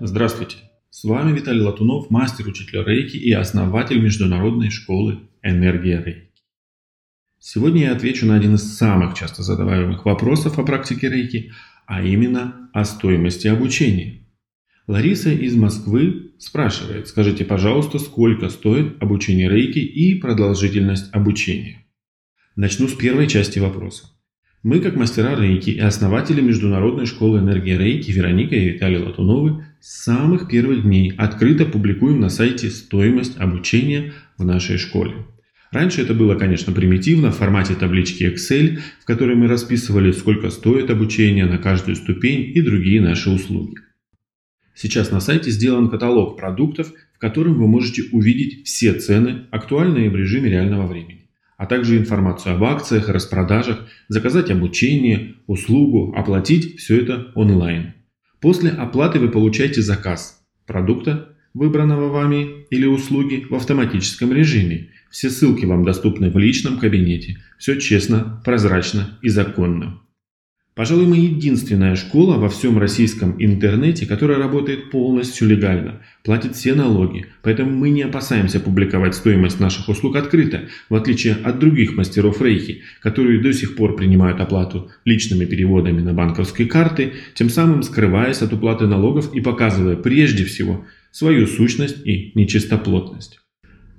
Здравствуйте! С вами Виталий Латунов, мастер-учитель Рейки и основатель международной школы «Энергия Рейки». Сегодня я отвечу на один из самых часто задаваемых вопросов о практике Рейки, а именно о стоимости обучения. Лариса из Москвы спрашивает, скажите, пожалуйста, сколько стоит обучение Рейки и продолжительность обучения. Начну с первой части вопроса. Мы, как мастера рейки и основатели Международной школы энергии рейки Вероника и Виталий Латуновы, с самых первых дней открыто публикуем на сайте стоимость обучения в нашей школе. Раньше это было, конечно, примитивно, в формате таблички Excel, в которой мы расписывали, сколько стоит обучение на каждую ступень и другие наши услуги. Сейчас на сайте сделан каталог продуктов, в котором вы можете увидеть все цены, актуальные в режиме реального времени а также информацию об акциях, распродажах, заказать обучение, услугу, оплатить все это онлайн. После оплаты вы получаете заказ продукта, выбранного вами или услуги в автоматическом режиме. Все ссылки вам доступны в личном кабинете. Все честно, прозрачно и законно. Пожалуй, мы единственная школа во всем российском интернете, которая работает полностью легально, платит все налоги, поэтому мы не опасаемся публиковать стоимость наших услуг открыто, в отличие от других мастеров рейхи, которые до сих пор принимают оплату личными переводами на банковские карты, тем самым скрываясь от уплаты налогов и показывая прежде всего свою сущность и нечистоплотность.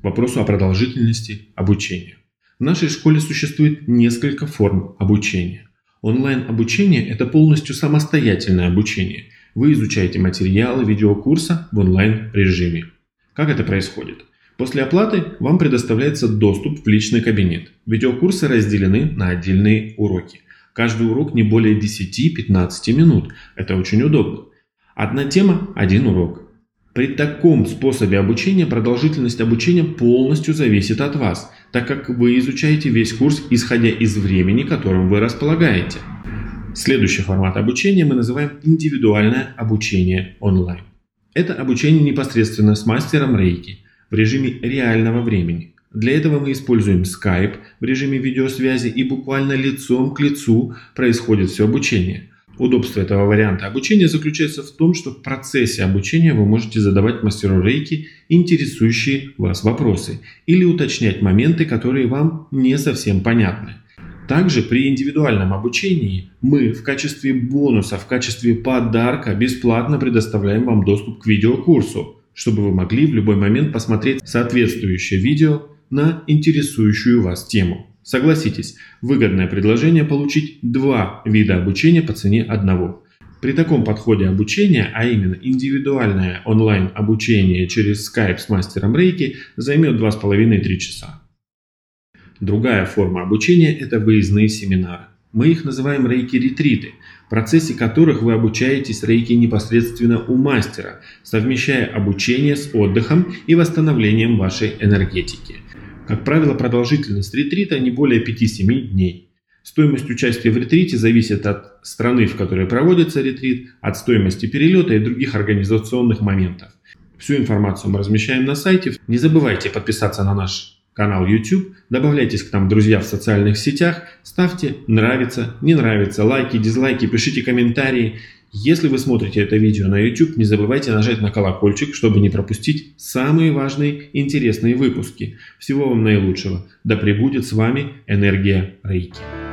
К вопросу о продолжительности обучения. В нашей школе существует несколько форм обучения. Онлайн-обучение – это полностью самостоятельное обучение. Вы изучаете материалы видеокурса в онлайн-режиме. Как это происходит? После оплаты вам предоставляется доступ в личный кабинет. Видеокурсы разделены на отдельные уроки. Каждый урок не более 10-15 минут. Это очень удобно. Одна тема – один урок. При таком способе обучения продолжительность обучения полностью зависит от вас, так как вы изучаете весь курс, исходя из времени, которым вы располагаете. Следующий формат обучения мы называем индивидуальное обучение онлайн. Это обучение непосредственно с мастером рейки в режиме реального времени. Для этого мы используем Skype в режиме видеосвязи и буквально лицом к лицу происходит все обучение – Удобство этого варианта обучения заключается в том, что в процессе обучения вы можете задавать мастеру рейки интересующие вас вопросы или уточнять моменты, которые вам не совсем понятны. Также при индивидуальном обучении мы в качестве бонуса, в качестве подарка бесплатно предоставляем вам доступ к видеокурсу, чтобы вы могли в любой момент посмотреть соответствующее видео на интересующую вас тему. Согласитесь, выгодное предложение получить два вида обучения по цене одного. При таком подходе обучения, а именно индивидуальное онлайн обучение через Skype с мастером рейки, займет 2,5-3 часа. Другая форма обучения – это выездные семинары. Мы их называем рейки-ретриты, в процессе которых вы обучаетесь рейки непосредственно у мастера, совмещая обучение с отдыхом и восстановлением вашей энергетики – как правило, продолжительность ретрита не более 5-7 дней. Стоимость участия в ретрите зависит от страны, в которой проводится ретрит, от стоимости перелета и других организационных моментов. Всю информацию мы размещаем на сайте. Не забывайте подписаться на наш канал YouTube, добавляйтесь к нам друзья в социальных сетях, ставьте нравится, не нравится, лайки, дизлайки, пишите комментарии. Если вы смотрите это видео на YouTube, не забывайте нажать на колокольчик, чтобы не пропустить самые важные интересные выпуски. Всего вам наилучшего. Да пребудет с вами энергия Рейки.